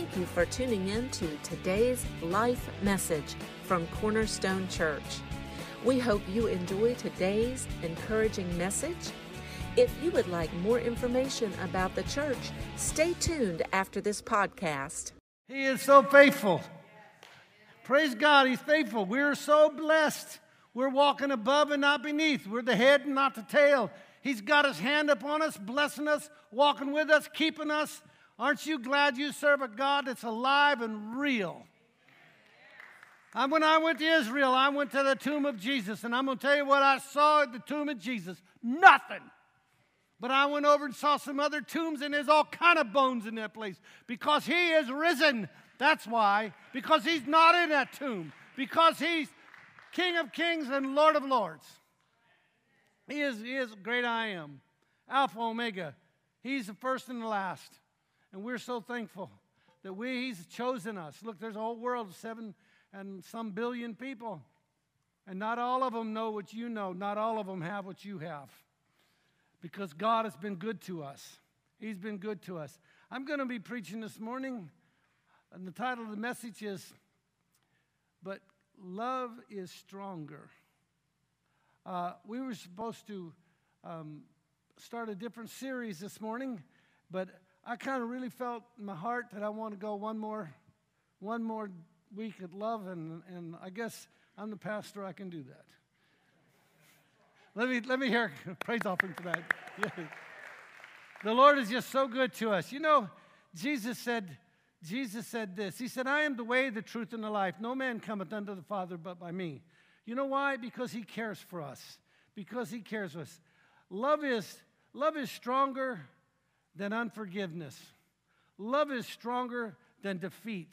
Thank you for tuning in to today's life message from Cornerstone Church. We hope you enjoy today's encouraging message. If you would like more information about the church, stay tuned after this podcast. He is so faithful. Praise God, He's faithful. We're so blessed. We're walking above and not beneath. We're the head and not the tail. He's got His hand upon us, blessing us, walking with us, keeping us. Aren't you glad you serve a God that's alive and real? When I went to Israel, I went to the tomb of Jesus, and I'm going to tell you what I saw at the tomb of Jesus nothing. But I went over and saw some other tombs, and there's all kind of bones in that place because he is risen. That's why. Because he's not in that tomb. Because he's King of kings and Lord of lords. He is, he is great I am. Alpha, Omega. He's the first and the last. And we're so thankful that we, he's chosen us. Look, there's a whole world of seven and some billion people. And not all of them know what you know. Not all of them have what you have because God has been good to us. He's been good to us. I'm going to be preaching this morning, and the title of the message is But Love is Stronger. Uh, we were supposed to um, start a different series this morning, but I kind of really felt in my heart that I want to go one more, one more week at love, and, and I guess I'm the pastor, I can do that. Let me, let me hear praise offering for that. Yeah. The Lord is just so good to us. You know, Jesus said, Jesus said this. He said, I am the way, the truth, and the life. No man cometh unto the Father but by me. You know why? Because he cares for us. Because he cares for us. Love is, love is stronger than unforgiveness. Love is stronger than defeat.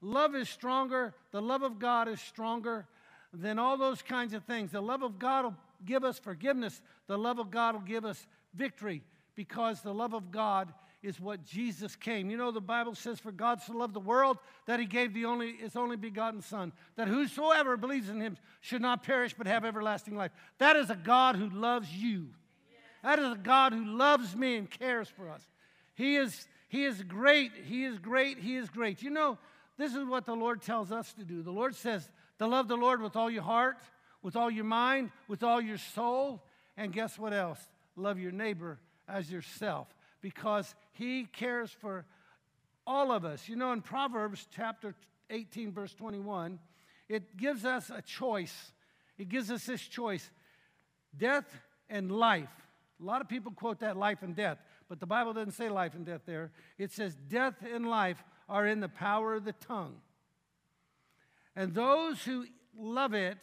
Love is stronger. The love of God is stronger than all those kinds of things. The love of God will give us forgiveness. The love of God will give us victory because the love of God is what Jesus came. You know, the Bible says, For God so loved the world that he gave the only, his only begotten Son, that whosoever believes in him should not perish but have everlasting life. That is a God who loves you. That is a God who loves me and cares for us. He is, he is great. He is great. He is great. You know, this is what the Lord tells us to do. The Lord says to love the Lord with all your heart, with all your mind, with all your soul, and guess what else? Love your neighbor as yourself because he cares for all of us. You know, in Proverbs chapter 18, verse 21, it gives us a choice. It gives us this choice death and life. A lot of people quote that life and death, but the Bible doesn't say life and death there. It says death and life are in the power of the tongue. And those who love it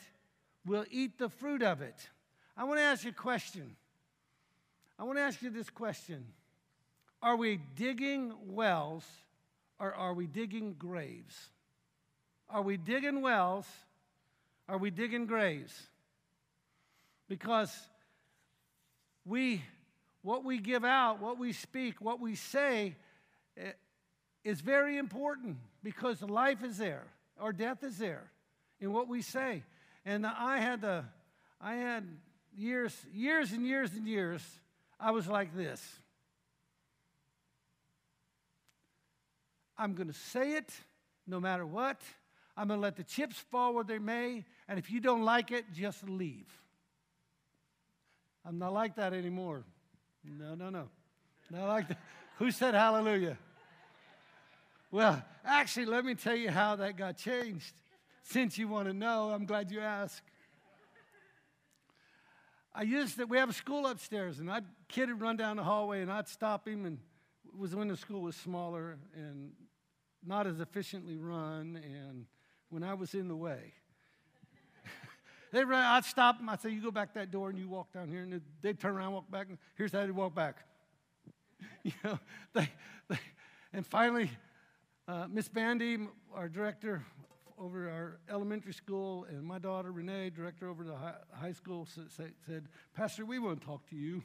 will eat the fruit of it. I want to ask you a question. I want to ask you this question Are we digging wells or are we digging graves? Are we digging wells? Are we digging graves? Because we, what we give out, what we speak, what we say eh, is very important because life is there or death is there in what we say. And I had the, I had years, years and years and years, I was like this. I'm going to say it no matter what. I'm going to let the chips fall where they may. And if you don't like it, just leave. I'm not like that anymore. No, no, no. Not like that. Who said hallelujah? Well, actually, let me tell you how that got changed. Since you want to know, I'm glad you asked. I used that we have a school upstairs, and I'd kid would run down the hallway, and I'd stop him. And it was when the school was smaller and not as efficiently run, and when I was in the way. They'd run, I'd stop them. I'd say, "You go back that door, and you walk down here." And they'd turn around, walk back. And here's how they walk back. you know, they, they, and finally, uh, Miss Bandy, our director, over our elementary school, and my daughter Renee, director over the high, high school, said, Pastor, we want to talk to you.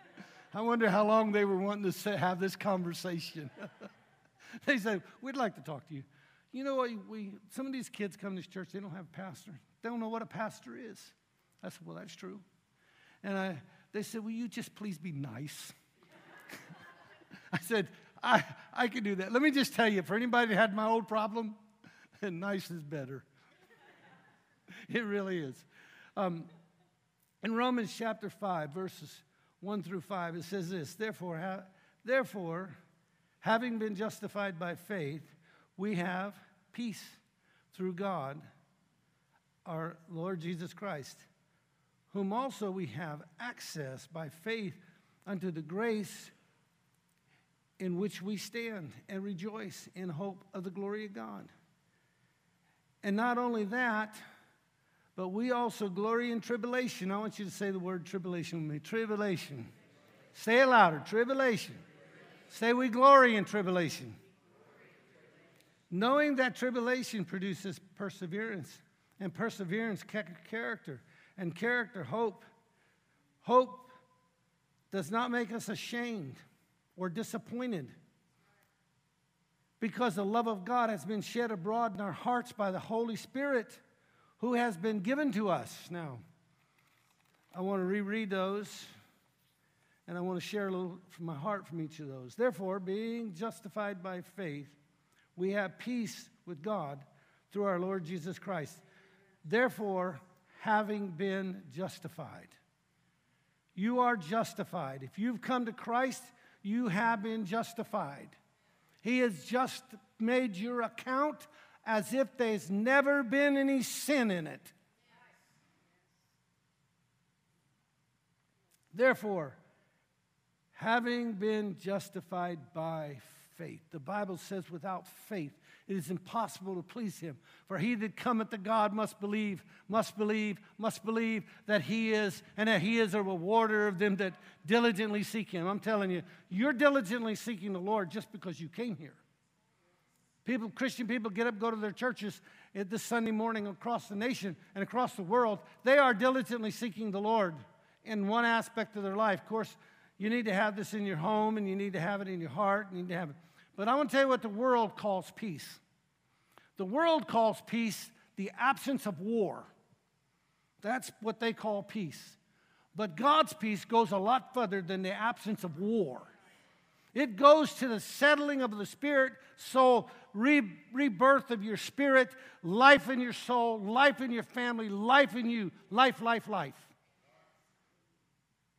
I wonder how long they were wanting to have this conversation. they said, We'd like to talk to you. You know what? We, some of these kids come to this church, they don't have a pastor. They don't know what a pastor is. I said, Well, that's true. And I, they said, Will you just please be nice? I said, I, I can do that. Let me just tell you for anybody that had my old problem, nice is better. it really is. Um, in Romans chapter 5, verses 1 through 5, it says this Therefore, ha- therefore having been justified by faith, we have peace through God, our Lord Jesus Christ, whom also we have access by faith unto the grace in which we stand and rejoice in hope of the glory of God. And not only that, but we also glory in tribulation. I want you to say the word tribulation with me. Tribulation. Say it louder. Tribulation. Say we glory in tribulation. Knowing that tribulation produces perseverance, and perseverance, character, and character, hope. Hope does not make us ashamed or disappointed because the love of God has been shed abroad in our hearts by the Holy Spirit who has been given to us. Now, I want to reread those and I want to share a little from my heart from each of those. Therefore, being justified by faith, we have peace with God through our Lord Jesus Christ. Therefore, having been justified, you are justified. If you've come to Christ, you have been justified. He has just made your account as if there's never been any sin in it. Therefore, having been justified by faith, the Bible says without faith it is impossible to please him. For he that cometh to God must believe, must believe, must believe that he is, and that he is a rewarder of them that diligently seek him. I'm telling you, you're diligently seeking the Lord just because you came here. People, Christian people get up, go to their churches this Sunday morning across the nation and across the world. They are diligently seeking the Lord in one aspect of their life. Of course, you need to have this in your home and you need to have it in your heart. You need to have it. But I want to tell you what the world calls peace. The world calls peace the absence of war. That's what they call peace. But God's peace goes a lot further than the absence of war. It goes to the settling of the spirit, soul, re- rebirth of your spirit, life in your soul, life in your family, life in you, life, life, life.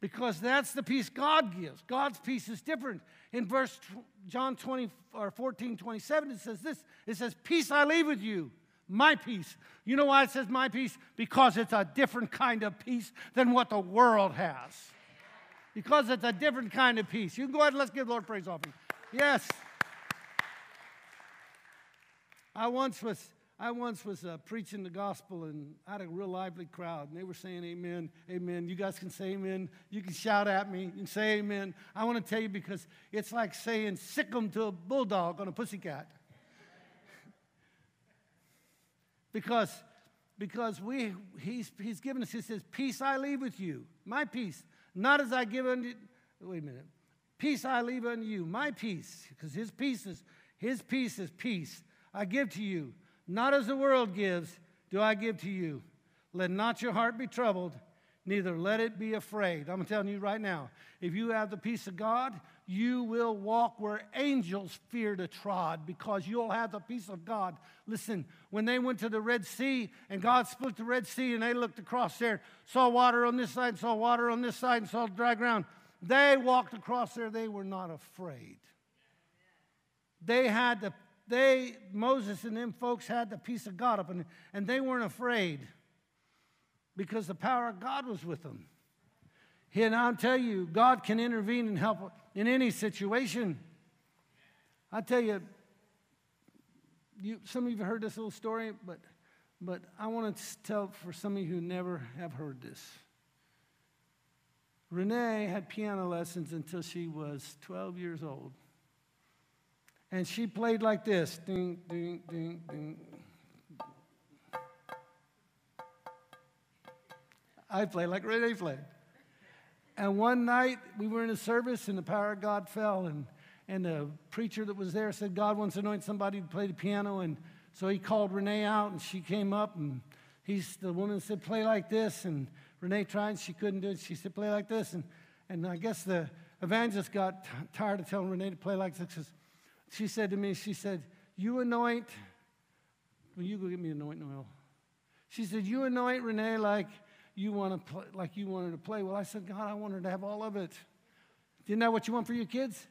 Because that's the peace God gives. God's peace is different. In verse John 20 or 14, 27, it says this it says, Peace I leave with you, my peace. You know why it says my peace? Because it's a different kind of peace than what the world has because it's a different kind of peace. You can go ahead and let's give Lord praise offering. Yes. I once was I once was uh, preaching the gospel and I had a real lively crowd, and they were saying amen, amen. You guys can say amen. You can shout at me. and say amen. I want to tell you because it's like saying sick 'em to a bulldog on a pussycat. because because we he's he's given us he says peace I leave with you my peace not as I give unto wait a minute. Peace I leave unto you, my peace, because his peace is his peace is peace. I give to you, not as the world gives, do I give to you. Let not your heart be troubled, neither let it be afraid. I'm telling you right now, if you have the peace of God, you will walk where angels fear to trod because you'll have the peace of God. Listen, when they went to the Red Sea and God split the Red Sea and they looked across there, saw water on this side, saw water on this side, and saw dry ground, they walked across there. They were not afraid. They had the, they, Moses and them folks had the peace of God up, and, and they weren't afraid because the power of God was with them. And I'll tell you, God can intervene and help in any situation. I tell you, you, some of you have heard this little story, but, but I want to tell for some of you who never have heard this. Renee had piano lessons until she was 12 years old. And she played like this ding, ding, ding, ding. I played like Renee played. And one night we were in a service and the power of God fell, and, and the preacher that was there said, God wants to anoint somebody to play the piano. And so he called Renee out, and she came up, and he's, the woman said, Play like this. And Renee tried, and she couldn't do it. She said, Play like this. And, and I guess the, evangelist got t- tired of telling Renee to play like this. She said to me, she said, You anoint, well, you go get me anointing oil. She said, You anoint Renee like you want to play, like you want her to play. Well, I said, God, I want her to have all of it. Isn't that what you want for your kids?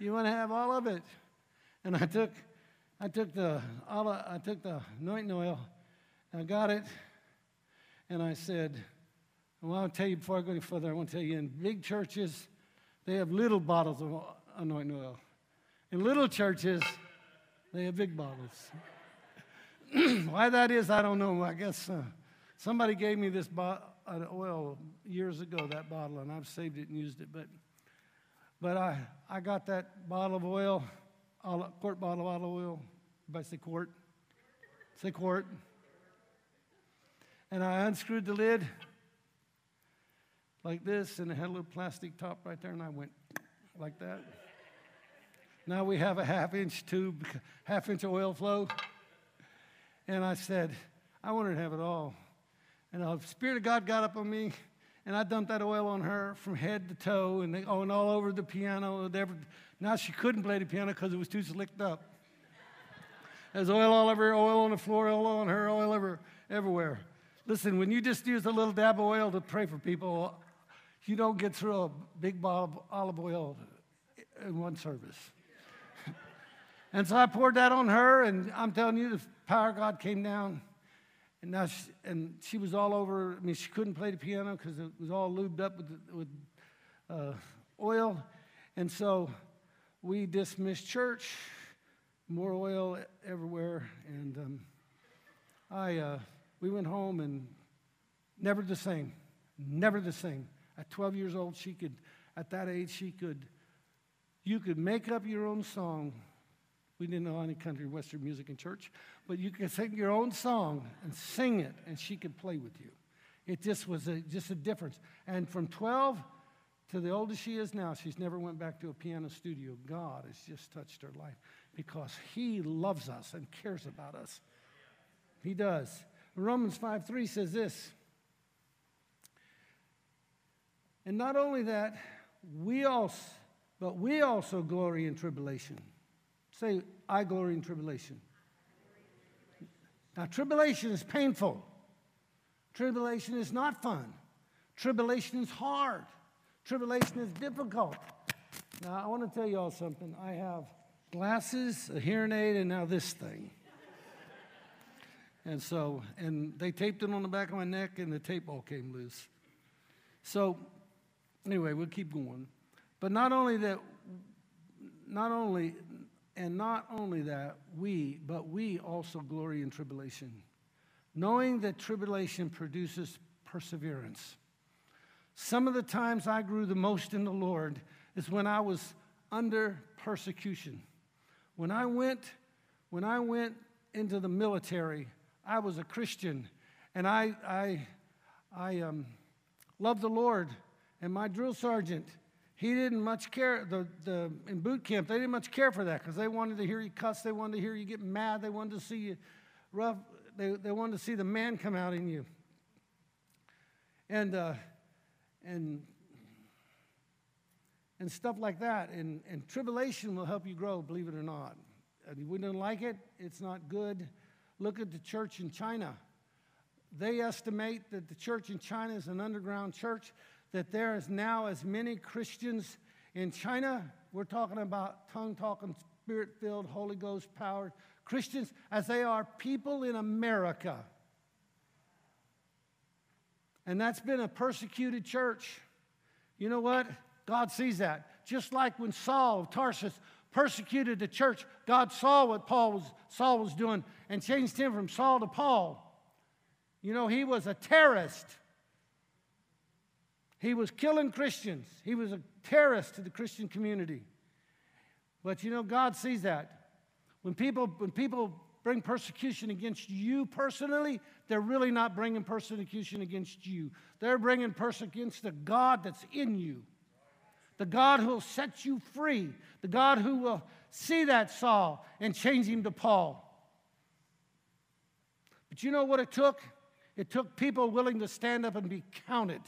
Yeah. You want to have all of it. And I took, I took the, I took the anointing oil, and I got it, and I said, well, I'll tell you before I go any further, I want to tell you in big churches, they have little bottles of anointing oil. In little churches, they have big bottles. Why that is, I don't know. I guess uh, somebody gave me this bo- uh, oil years ago, that bottle, and I've saved it and used it. But, but I, I got that bottle of oil, olive, quart bottle of olive oil. Everybody say quart? Say quart. And I unscrewed the lid like this, and it had a little plastic top right there, and I went like that. Now we have a half inch tube, half inch oil flow. And I said, I want her to have it all. And the Spirit of God got up on me, and I dumped that oil on her from head to toe, and, and all over the piano. Now she couldn't play the piano because it was too slicked up. There's oil all over, oil on the floor, oil on her, oil ever, everywhere. Listen, when you just use a little dab of oil to pray for people, you don't get through a big bottle of olive oil in one service. And so I poured that on her, and I'm telling you, the power of God came down. And now, she, and she was all over. I mean, she couldn't play the piano because it was all lubed up with, with uh, oil. And so we dismissed church, more oil everywhere. And um, I, uh, we went home and never the same, never the same. At 12 years old, she could, at that age, she could, you could make up your own song. We didn't know any country western music in church, but you could sing your own song and sing it, and she could play with you. It just was a, just a difference. And from 12 to the oldest she is now, she's never went back to a piano studio. God has just touched her life because He loves us and cares about us. He does. Romans 5 3 says this and not only that, we also, but we also glory in tribulation. Say, I glory in tribulation. Now, tribulation is painful. Tribulation is not fun. Tribulation is hard. Tribulation is difficult. Now, I want to tell you all something. I have glasses, a hearing aid, and now this thing. and so, and they taped it on the back of my neck, and the tape all came loose. So, Anyway, we'll keep going. But not only that, not only, and not only that, we, but we also glory in tribulation, knowing that tribulation produces perseverance. Some of the times I grew the most in the Lord is when I was under persecution. When I went, when I went into the military, I was a Christian, and I, I, I um, loved the Lord and my drill sergeant, he didn't much care, the, the, in boot camp, they didn't much care for that because they wanted to hear you cuss, they wanted to hear you get mad, they wanted to see you rough, they, they wanted to see the man come out in you. And, uh, and, and stuff like that. And, and tribulation will help you grow, believe it or not. And we don't like it, it's not good. Look at the church in China. They estimate that the church in China is an underground church that there is now as many Christians in China, we're talking about tongue talking, spirit filled, Holy Ghost powered Christians, as they are people in America. And that's been a persecuted church. You know what? God sees that. Just like when Saul of Tarsus persecuted the church, God saw what Paul was, Saul was doing and changed him from Saul to Paul. You know, he was a terrorist. He was killing Christians. He was a terrorist to the Christian community. But you know, God sees that. When people, when people bring persecution against you personally, they're really not bringing persecution against you. They're bringing persecution against the God that's in you. The God who will set you free. The God who will see that Saul and change him to Paul. But you know what it took? It took people willing to stand up and be counted.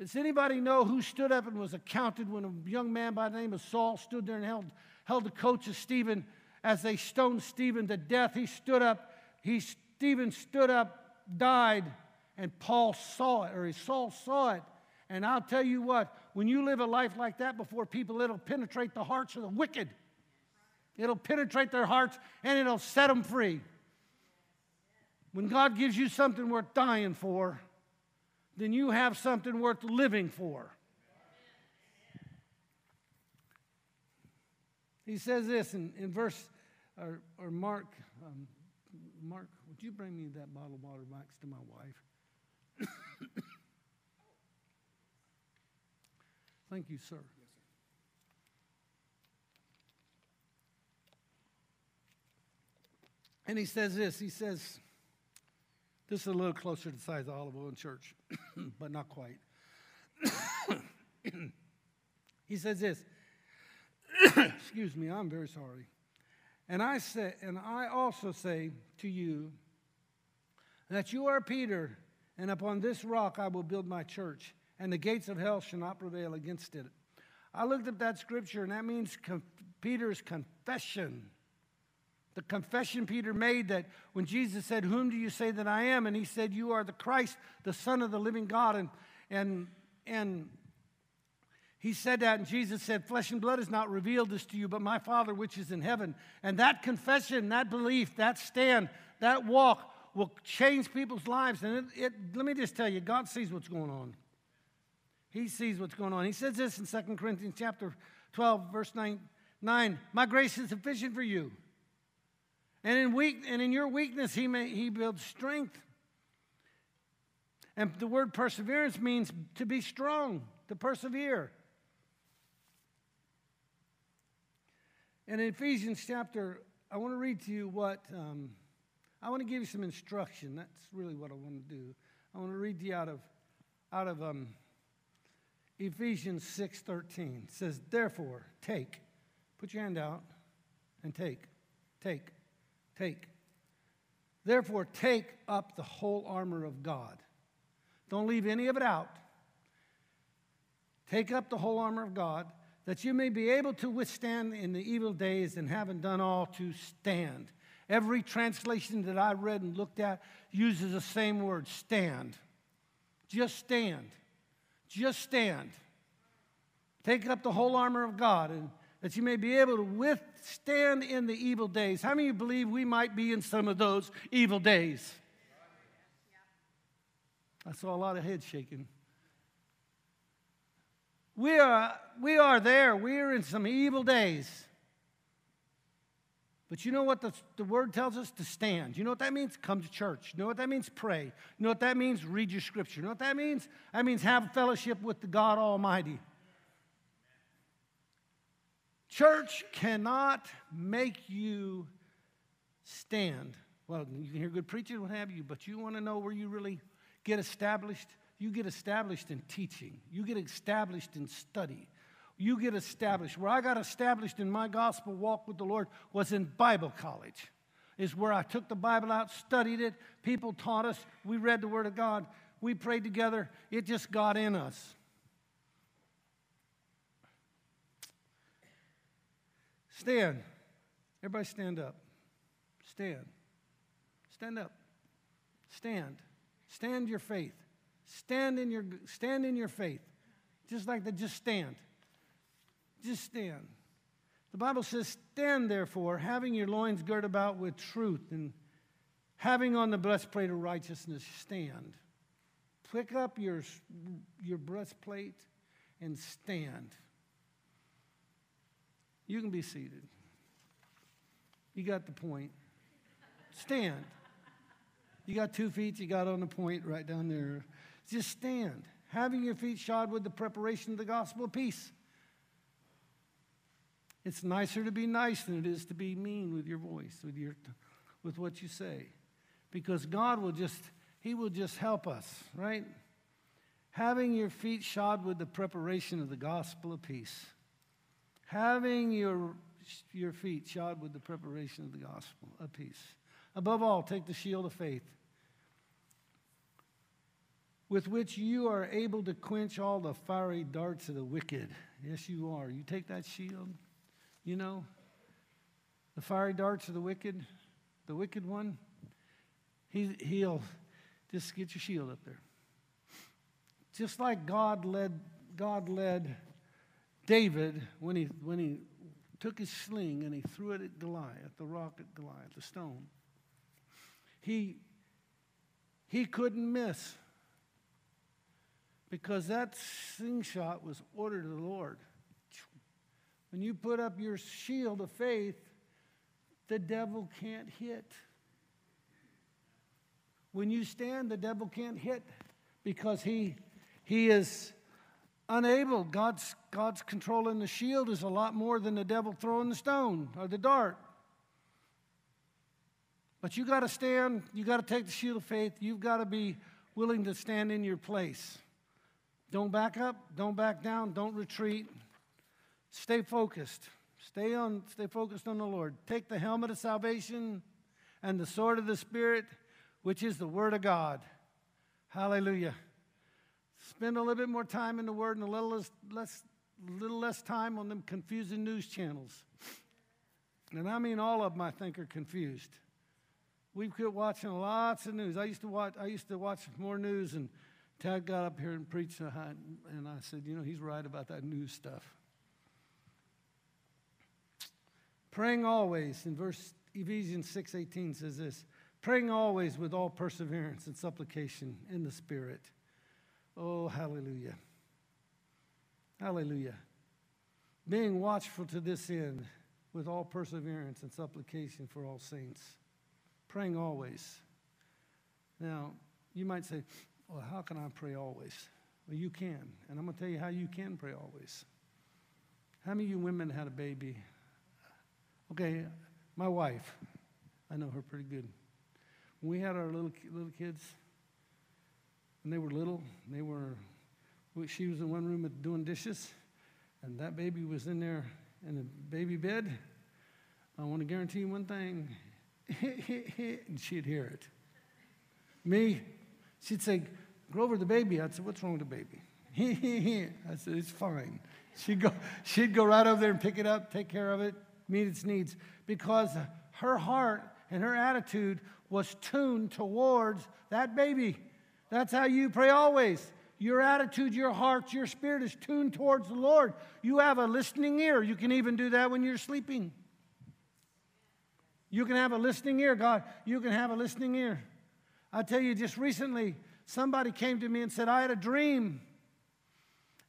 Does anybody know who stood up and was accounted when a young man by the name of Saul stood there and held, held the coach of Stephen as they stoned Stephen to death? He stood up, he, Stephen stood up, died, and Paul saw it, or Saul saw it. And I'll tell you what, when you live a life like that before people, it'll penetrate the hearts of the wicked. It'll penetrate their hearts and it'll set them free. When God gives you something worth dying for, then you have something worth living for. He says this in, in verse, or, or Mark, um, Mark, would you bring me that bottle of water back to my wife? Thank you, sir. And he says this he says, this is a little closer to the size of Olive Oil in Church, but not quite. he says this excuse me, I'm very sorry. And I say, and I also say to you that you are Peter, and upon this rock I will build my church, and the gates of hell shall not prevail against it. I looked at that scripture, and that means Peter's confession the confession Peter made that when Jesus said, Whom do you say that I am? And he said, You are the Christ, the Son of the living God. And, and, and he said that, and Jesus said, Flesh and blood has not revealed this to you, but my Father which is in heaven. And that confession, that belief, that stand, that walk will change people's lives. And it, it, let me just tell you, God sees what's going on. He sees what's going on. He says this in 2 Corinthians chapter 12, verse 9, 9 My grace is sufficient for you. And in, weak, and in your weakness, he, may, he builds strength. And the word perseverance means to be strong, to persevere. And in Ephesians chapter, I want to read to you what, um, I want to give you some instruction. That's really what I want to do. I want to read to you out of, out of um, Ephesians 6.13. It says, therefore, take. Put your hand out and take. Take. Take. Therefore, take up the whole armor of God. Don't leave any of it out. Take up the whole armor of God that you may be able to withstand in the evil days and having done all to stand. Every translation that I read and looked at uses the same word stand. Just stand. Just stand. Take up the whole armor of God and that you may be able to withstand in the evil days. How many believe we might be in some of those evil days? I saw a lot of heads shaking. We are, we are there. We are in some evil days. But you know what the, the word tells us? To stand. You know what that means? Come to church. You know what that means? Pray. You know what that means? Read your scripture. You know what that means? That means have fellowship with the God Almighty. Church cannot make you stand. Well, you can hear good preaching, what have you, but you want to know where you really get established? You get established in teaching, you get established in study. You get established. Where I got established in my gospel walk with the Lord was in Bible college, is where I took the Bible out, studied it. People taught us. We read the Word of God. We prayed together. It just got in us. Stand. Everybody stand up. Stand. Stand up. Stand. Stand your faith. Stand in your stand in your faith. Just like the just stand. Just stand. The Bible says, Stand therefore, having your loins girt about with truth, and having on the breastplate of righteousness, stand. Pick up your, your breastplate and stand. You can be seated. You got the point. Stand. You got two feet, you got on the point right down there. Just stand, having your feet shod with the preparation of the gospel of peace. It's nicer to be nice than it is to be mean with your voice, with, your, with what you say. Because God will just, He will just help us, right? Having your feet shod with the preparation of the gospel of peace having your, your feet shod with the preparation of the gospel of peace. Above all, take the shield of faith, with which you are able to quench all the fiery darts of the wicked. Yes, you are. You take that shield, you know, the fiery darts of the wicked, the wicked one, he, he'll just get your shield up there. Just like God led, God led David when he, when he took his sling and he threw it at Goliath, the rock at Goliath, the stone. He, he couldn't miss because that slingshot was ordered of the Lord. When you put up your shield of faith, the devil can't hit. When you stand, the devil can't hit because he, he is unable. God's, God's controlling the shield is a lot more than the devil throwing the stone or the dart. But you got to stand, you got to take the shield of faith, you've got to be willing to stand in your place. Don't back up, don't back down, don't retreat. Stay focused. Stay on stay focused on the Lord. Take the helmet of salvation and the sword of the spirit, which is the word of God. Hallelujah. Spend a little bit more time in the word and a little less, less little less time on them confusing news channels. And I mean all of them I think are confused. We've quit watching lots of news. I used to watch I used to watch more news and Tad got up here and preached, and I said, you know, he's right about that news stuff. Praying always, in verse Ephesians 6:18 says this, praying always with all perseverance and supplication in the Spirit. Oh, hallelujah. Hallelujah. Being watchful to this end with all perseverance and supplication for all saints. Praying always. Now, you might say, well, how can I pray always? Well, you can. And I'm going to tell you how you can pray always. How many of you women had a baby? Okay, my wife, I know her pretty good. When we had our little, little kids, when they were little, they were, she was in one room doing dishes, and that baby was in there in the baby bed. I want to guarantee you one thing, and she'd hear it. Me, She'd say, Grover, the baby. I'd say, What's wrong with the baby? I said, It's fine. She'd go, she'd go right over there and pick it up, take care of it, meet its needs, because her heart and her attitude was tuned towards that baby. That's how you pray always. Your attitude, your heart, your spirit is tuned towards the Lord. You have a listening ear. You can even do that when you're sleeping. You can have a listening ear, God. You can have a listening ear. I tell you, just recently, somebody came to me and said, I had a dream.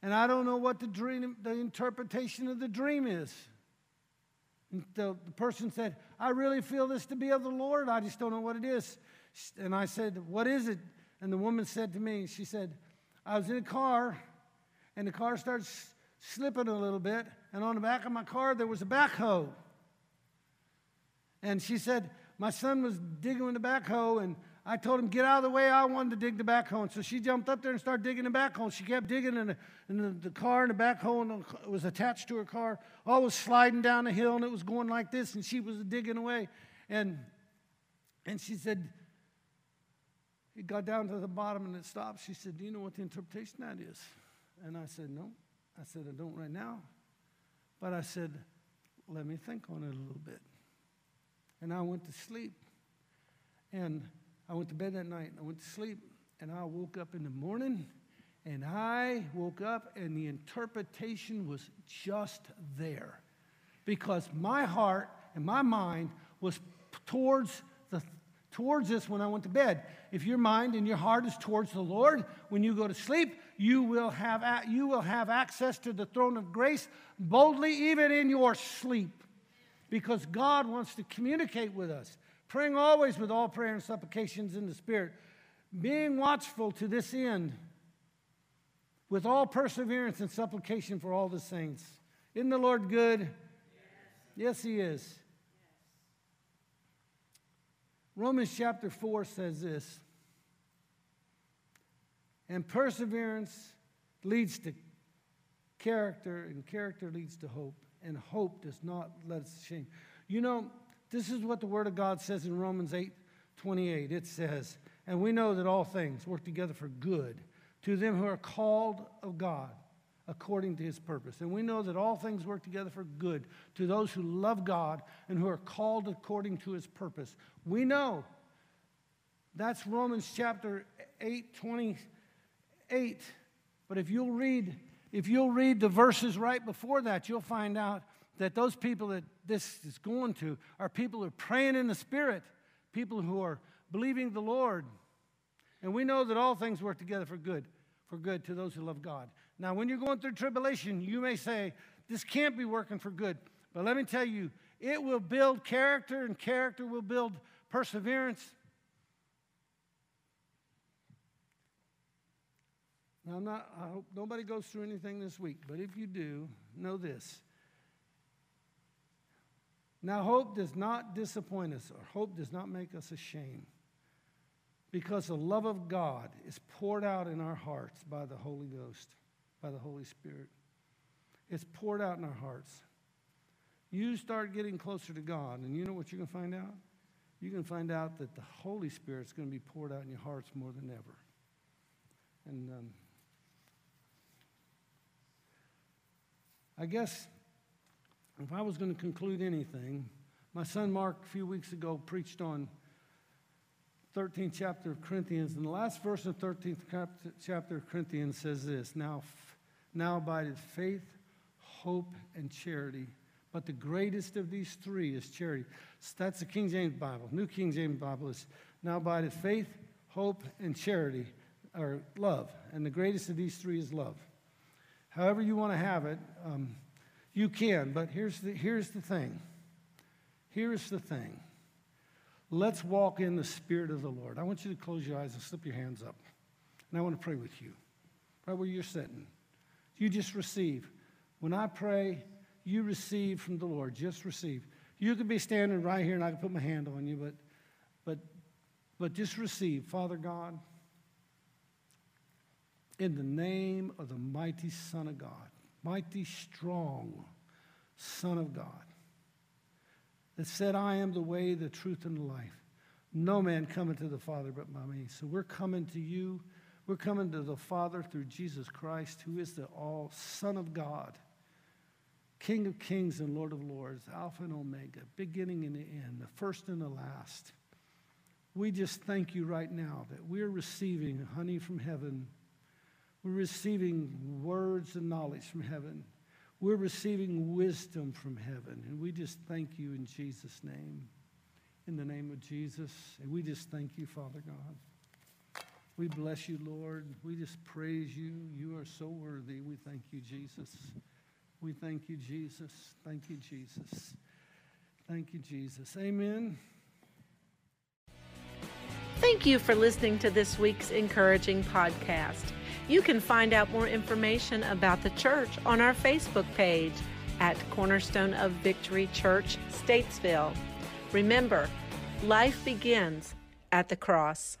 And I don't know what the dream, the interpretation of the dream is. And the, the person said, I really feel this to be of the Lord. I just don't know what it is. And I said, What is it? And the woman said to me, She said, I was in a car, and the car starts slipping a little bit, and on the back of my car there was a backhoe. And she said, My son was digging with the backhoe, and I told him, get out of the way. I wanted to dig the backhoe. And so she jumped up there and started digging the backhoe. She kept digging, and the, and the, the car and the backhoe was attached to her car. All was sliding down the hill, and it was going like this, and she was digging away. And, and she said, it got down to the bottom and it stopped. She said, Do you know what the interpretation that is? And I said, No. I said, I don't right now. But I said, Let me think on it a little bit. And I went to sleep. And I went to bed that night. And I went to sleep, and I woke up in the morning, and I woke up, and the interpretation was just there, because my heart and my mind was towards towards this when I went to bed. If your mind and your heart is towards the Lord, when you go to sleep, you will have you will have access to the throne of grace boldly, even in your sleep, because God wants to communicate with us praying always with all prayer and supplications in the Spirit, being watchful to this end, with all perseverance and supplication for all the saints. Isn't the Lord good? Yes, yes He is. Romans chapter 4 says this and perseverance leads to character, and character leads to hope, and hope does not let us shame. You know, this is what the Word of God says in Romans 8 28. It says, And we know that all things work together for good to them who are called of God according to his purpose. And we know that all things work together for good to those who love God and who are called according to his purpose. We know that's Romans chapter 8, 28. But if you'll read, if you'll read the verses right before that, you'll find out that those people that this is going to are people who are praying in the Spirit, people who are believing the Lord. And we know that all things work together for good, for good to those who love God. Now, when you're going through tribulation, you may say, This can't be working for good. But let me tell you, it will build character, and character will build perseverance. Now, I'm not, I hope nobody goes through anything this week, but if you do, know this. Now, hope does not disappoint us, or hope does not make us ashamed, because the love of God is poured out in our hearts by the Holy Ghost, by the Holy Spirit. It's poured out in our hearts. You start getting closer to God, and you know what you can find out? You can find out that the Holy Spirit is going to be poured out in your hearts more than ever. And um, I guess if I was going to conclude anything, my son Mark a few weeks ago preached on 13th chapter of Corinthians, and the last verse of 13th chapter of Corinthians says this Now, now abideth faith, hope, and charity. But the greatest of these three is charity. So that's the King James Bible. New King James Bible is now abideth faith, hope, and charity, or love. And the greatest of these three is love. However, you want to have it, um, you can. But here's the, here's the thing. Here's the thing. Let's walk in the Spirit of the Lord. I want you to close your eyes and slip your hands up. And I want to pray with you, right where you're sitting. You just receive. When I pray, you receive from the Lord. Just receive. You could be standing right here and I could put my hand on you, but, but, but just receive. Father God, in the name of the mighty Son of God, mighty, strong Son of God, that said, I am the way, the truth, and the life. No man coming to the Father but by me. So we're coming to you. We're coming to the Father through Jesus Christ, who is the all Son of God, King of kings and Lord of lords, Alpha and Omega, beginning and the end, the first and the last. We just thank you right now that we're receiving honey from heaven we're receiving words and knowledge from heaven. We're receiving wisdom from heaven. And we just thank you in Jesus' name. In the name of Jesus. And we just thank you, Father God. We bless you, Lord. We just praise you. You are so worthy. We thank you, Jesus. We thank you, Jesus. Thank you, Jesus. Thank you, Jesus. Amen. Thank you for listening to this week's encouraging podcast. You can find out more information about the church on our Facebook page at Cornerstone of Victory Church, Statesville. Remember, life begins at the cross.